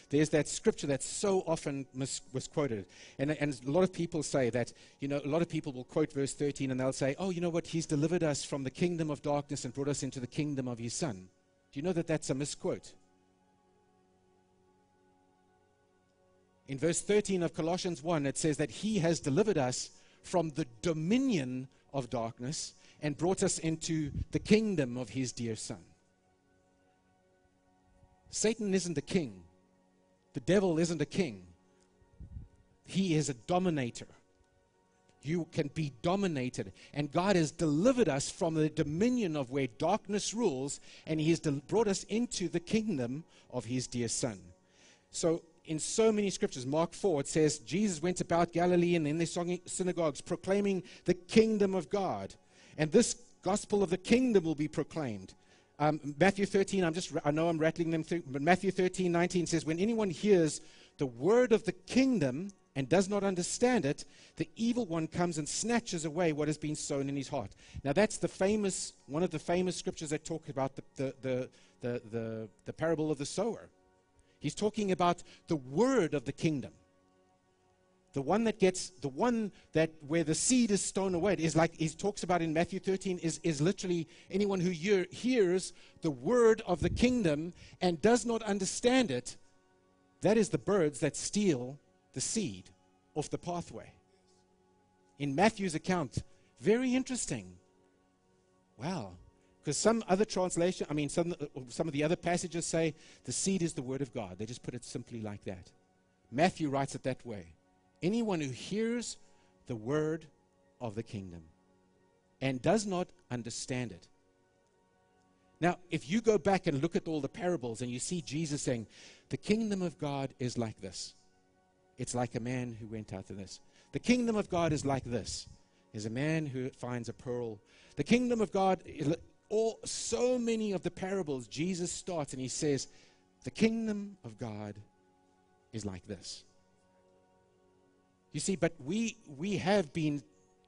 there's that scripture that's so often mis- quoted, And, and a lot of people say that, you know, a lot of people will quote verse 13 and they'll say, oh, you know what, he's delivered us from the kingdom of darkness and brought us into the kingdom of his son. Do you know that that's a misquote? In verse 13 of Colossians 1, it says that he has delivered us from the dominion of darkness and brought us into the kingdom of his dear son. Satan isn't a king. The devil isn't a king. He is a dominator. You can be dominated. And God has delivered us from the dominion of where darkness rules, and He has brought us into the kingdom of His dear Son. So, in so many scriptures, Mark 4, it says, Jesus went about Galilee and in their synagogues proclaiming the kingdom of God. And this gospel of the kingdom will be proclaimed. Um, Matthew 13, I'm just, I know I'm rattling them through, but Matthew 13, 19 says, When anyone hears the word of the kingdom and does not understand it, the evil one comes and snatches away what has been sown in his heart. Now, that's the famous, one of the famous scriptures that talk about the, the, the, the, the, the parable of the sower. He's talking about the word of the kingdom. The one that gets, the one that where the seed is stown away is like he talks about in Matthew 13 is, is literally anyone who hear, hears the word of the kingdom and does not understand it. That is the birds that steal the seed off the pathway. In Matthew's account, very interesting. Wow. Because some other translation, I mean, some, some of the other passages say the seed is the word of God. They just put it simply like that. Matthew writes it that way anyone who hears the word of the kingdom and does not understand it. Now, if you go back and look at all the parables and you see Jesus saying, the kingdom of God is like this. It's like a man who went out to this. The kingdom of God is like this. Is a man who finds a pearl. The kingdom of God, all, so many of the parables, Jesus starts and he says, the kingdom of God is like this. You see, but we, we have been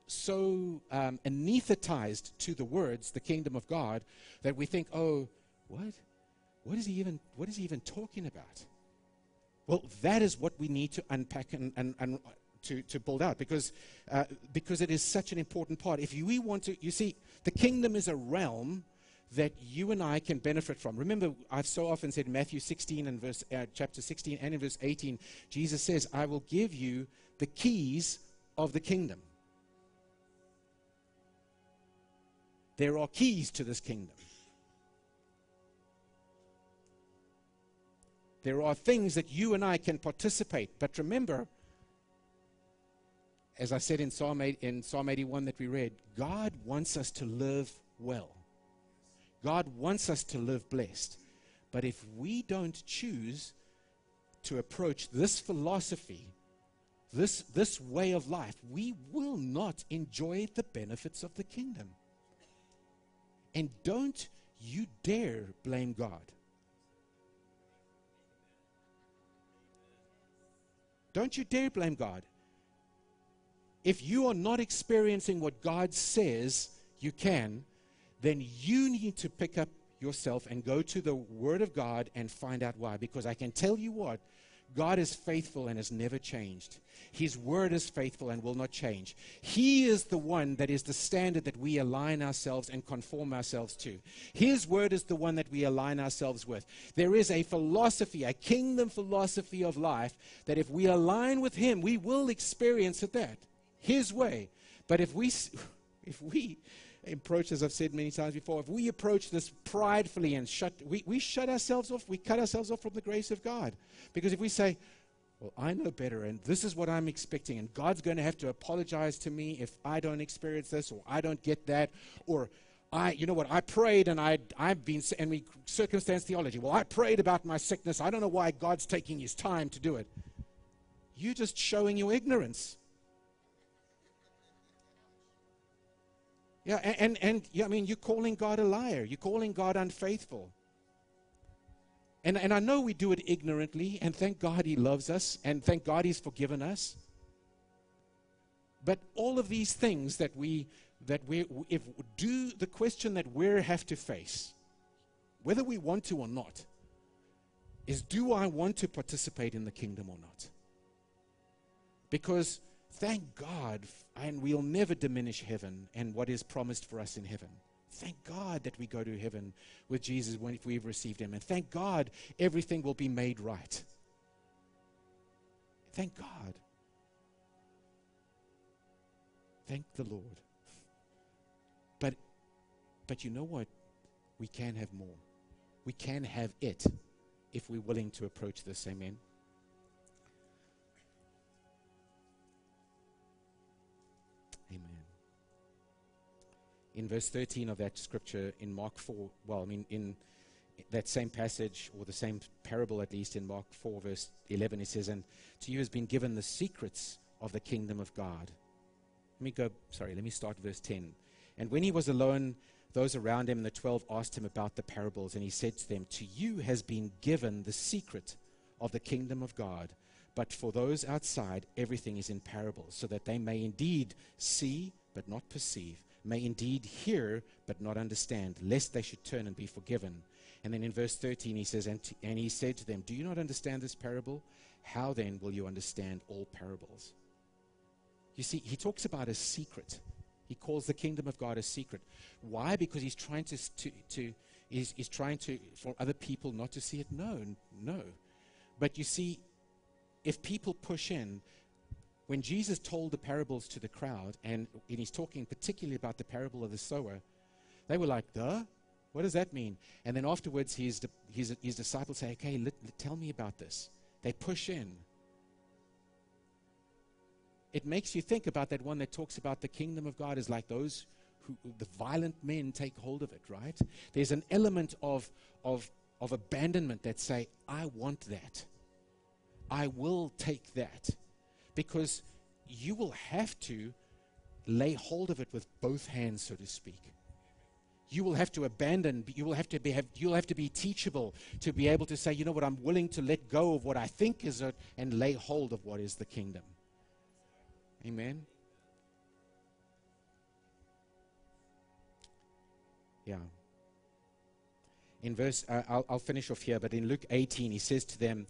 so um, anesthetized to the words, the kingdom of God, that we think, oh, what? What is he even, what is he even talking about? Well, that is what we need to unpack and, and, and to, to build out because, uh, because it is such an important part. If we want to, you see, the kingdom is a realm that you and I can benefit from. Remember, I've so often said Matthew 16 and verse, uh, chapter 16 and in verse 18, Jesus says, I will give you the keys of the kingdom. There are keys to this kingdom. There are things that you and I can participate. But remember, as I said in Psalm, 8, in Psalm 81 that we read, God wants us to live well. God wants us to live blessed. But if we don't choose to approach this philosophy this, this way of life, we will not enjoy the benefits of the kingdom. And don't you dare blame God. Don't you dare blame God. If you are not experiencing what God says you can, then you need to pick up yourself and go to the Word of God and find out why. Because I can tell you what, God is faithful and has never changed. His word is faithful and will not change. He is the one that is the standard that we align ourselves and conform ourselves to. His word is the one that we align ourselves with. There is a philosophy, a kingdom philosophy of life that if we align with Him, we will experience it that. His way. But if we, if we approach, as I've said many times before, if we approach this pridefully and shut, we, we shut ourselves off, we cut ourselves off from the grace of God. Because if we say, well, I know better, and this is what I'm expecting, and God's going to have to apologize to me if I don't experience this, or I don't get that, or I, you know what, I prayed and I, I've been, and we circumstance theology. Well, I prayed about my sickness. I don't know why God's taking his time to do it. You're just showing your ignorance. Yeah, and, and, and yeah, I mean, you're calling God a liar. You're calling God unfaithful. And, and I know we do it ignorantly, and thank God He loves us, and thank God He's forgiven us. But all of these things that we that we if do the question that we have to face, whether we want to or not, is do I want to participate in the kingdom or not? Because thank God, and we'll never diminish heaven and what is promised for us in heaven. Thank God that we go to heaven with Jesus when if we've received him. And thank God everything will be made right. Thank God. Thank the Lord. But but you know what? We can have more. We can have it if we're willing to approach this. Amen. In verse 13 of that scripture in Mark 4, well, I mean, in that same passage, or the same parable at least, in Mark 4, verse 11, it says, And to you has been given the secrets of the kingdom of God. Let me go, sorry, let me start verse 10. And when he was alone, those around him, the twelve, asked him about the parables, and he said to them, To you has been given the secret of the kingdom of God. But for those outside, everything is in parables, so that they may indeed see, but not perceive, may indeed hear, but not understand, lest they should turn and be forgiven. And then in verse 13, he says, And, t- and he said to them, Do you not understand this parable? How then will you understand all parables? You see, he talks about a secret. He calls the kingdom of God a secret. Why? Because he's trying to, to, to he's, he's trying to, for other people not to see it. No, no. But you see, if people push in, when Jesus told the parables to the crowd, and, and he's talking particularly about the parable of the sower, they were like, duh? What does that mean? And then afterwards, his, his, his disciples say, okay, let, let, tell me about this. They push in it makes you think about that one that talks about the kingdom of God is like those who, the violent men take hold of it, right? There's an element of, of, of abandonment that say, I want that. I will take that. Because you will have to lay hold of it with both hands, so to speak. You will have to abandon, you will have to be, have, you'll have to be teachable to be able to say, you know what, I'm willing to let go of what I think is it and lay hold of what is the kingdom. Amen. Yeah. In verse, uh, I'll, I'll finish off here, but in Luke 18, he says to them,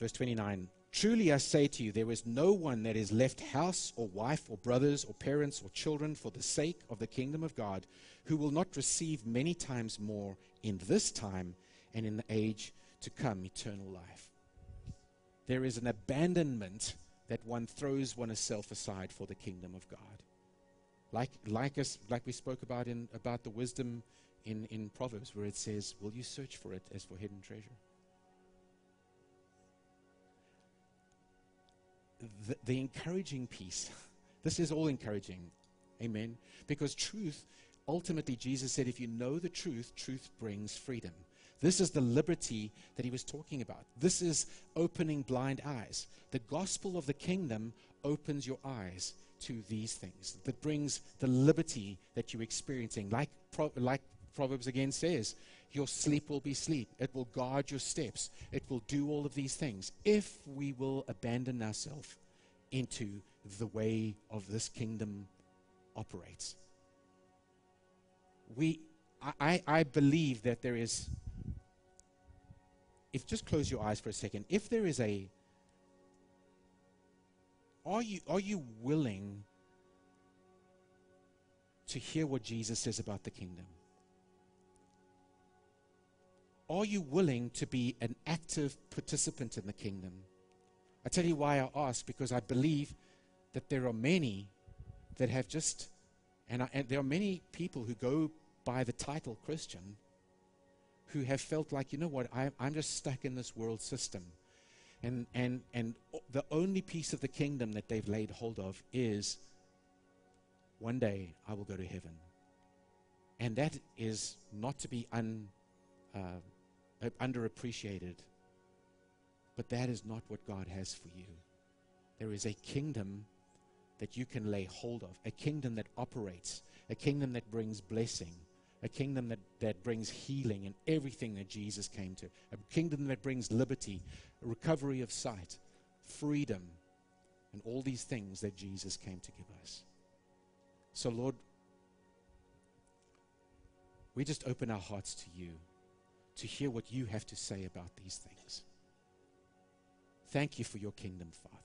verse 29, Truly I say to you, there is no one that is left house or wife or brothers or parents or children for the sake of the kingdom of God who will not receive many times more in this time and in the age to come eternal life. There is an abandonment that one throws oneself aside for the kingdom of God. Like, like, us, like we spoke about, in, about the wisdom in, in Proverbs, where it says, Will you search for it as for hidden treasure? The, the encouraging piece, this is all encouraging. Amen. Because truth, ultimately, Jesus said, if you know the truth, truth brings freedom. This is the liberty that he was talking about. This is opening blind eyes. The gospel of the kingdom opens your eyes to these things, that brings the liberty that you're experiencing. Like, like Proverbs again says, your sleep will be sleep. It will guard your steps. It will do all of these things if we will abandon ourselves into the way of this kingdom operates. We, I, I believe that there is if just close your eyes for a second, if there is a are you are you willing to hear what Jesus says about the kingdom? Are you willing to be an active participant in the kingdom? I tell you why I ask because I believe that there are many that have just and, I, and there are many people who go by the title Christian who have felt like, you know what, I, I'm just stuck in this world system. And, and, and the only piece of the kingdom that they've laid hold of is one day I will go to heaven. And that is not to be un, uh, Uh, underappreciated. But that is not what God has for you. There is a kingdom that you can lay hold of, a kingdom that operates, a kingdom that brings blessing, a kingdom that, that brings healing and everything that Jesus came to, a kingdom that brings liberty, recovery of sight, freedom, and all these things that Jesus came to give us. So, Lord, we just open our hearts to you to hear what you have to say about these things. Thank you for your kingdom, Father.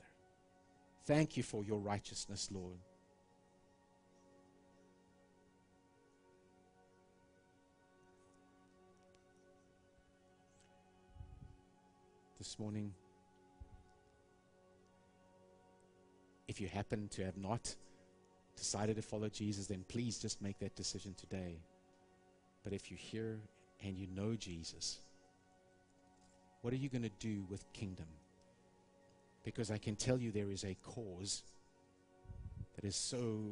Thank you for your righteousness, Lord. This morning, if you happen to have not decided to follow Jesus, then please just make that decision today. But if you're here and you know Jesus, what are you going to do with kingdom? Because I can tell you there is a cause that is so,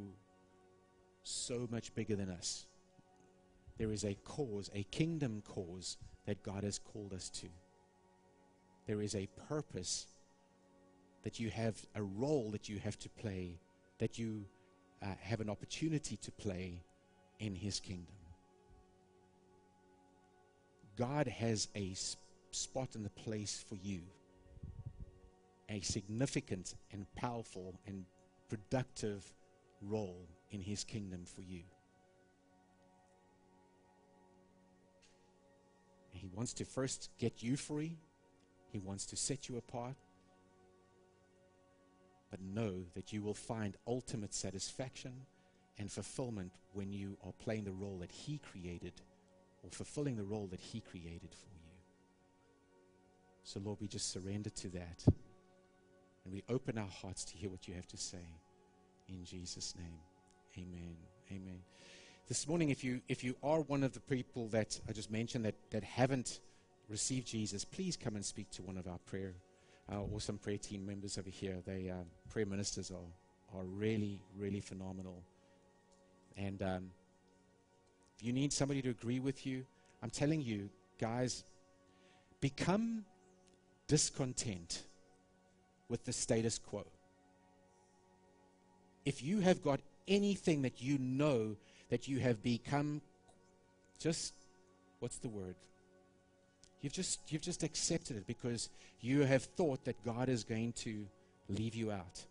so much bigger than us. There is a cause, a kingdom cause that God has called us to. There is a purpose that you have, a role that you have to play, that you uh, have an opportunity to play in His kingdom. God has a spot and a place for you, a significant and powerful and productive role in His kingdom for you. He wants to first get you free, He wants to set you apart. But know that you will find ultimate satisfaction and fulfillment when you are playing the role that He created or fulfilling the role that He created for you. So, Lord, we just surrender to that. And we open our hearts to hear what you have to say. In Jesus' name. Amen. Amen. This morning, if you if you are one of the people that I just mentioned that, that haven't received Jesus, please come and speak to one of our prayer our awesome prayer team members over here. They uh, prayer ministers are are really really phenomenal. And um, you need somebody to agree with you, I'm telling you, guys, become discontent with the status quo. If you have got anything that you know that you have become just, what's the word? You've just, you've just accepted it because you have thought that God is going to leave you out.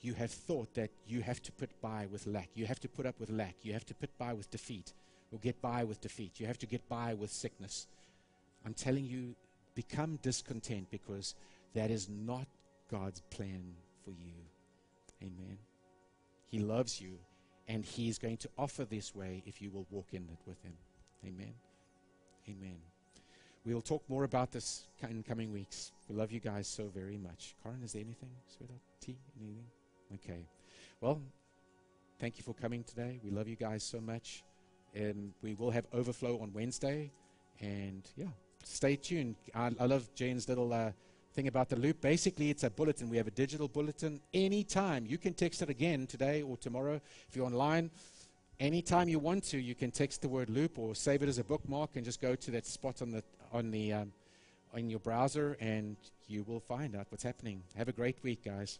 You have thought that you have to put by with lack. You have to put up with lack. You have to put by with defeat or get by with defeat. You have to get by with sickness. I'm telling you, become discontent because that is not God's plan for you. Amen. He loves you, and He is going to offer this way if you will walk in it with Him. Amen. Amen. We'll talk more about this in coming weeks. We love you guys so very much. Karen, is there anything? Sweetheart? Tea? Anything? Okay. Well, thank you for coming today. We love you guys so much. And we will have overflow on Wednesday. And yeah, stay tuned. I, I love Jane's little uh, thing about the loop. Basically, it's a bulletin. We have a digital bulletin. Anytime you can text it again today or tomorrow if you're online. Anytime you want to, you can text the word loop or save it as a bookmark and just go to that spot on the on the um, on your browser and you will find out what's happening. Have a great week, guys.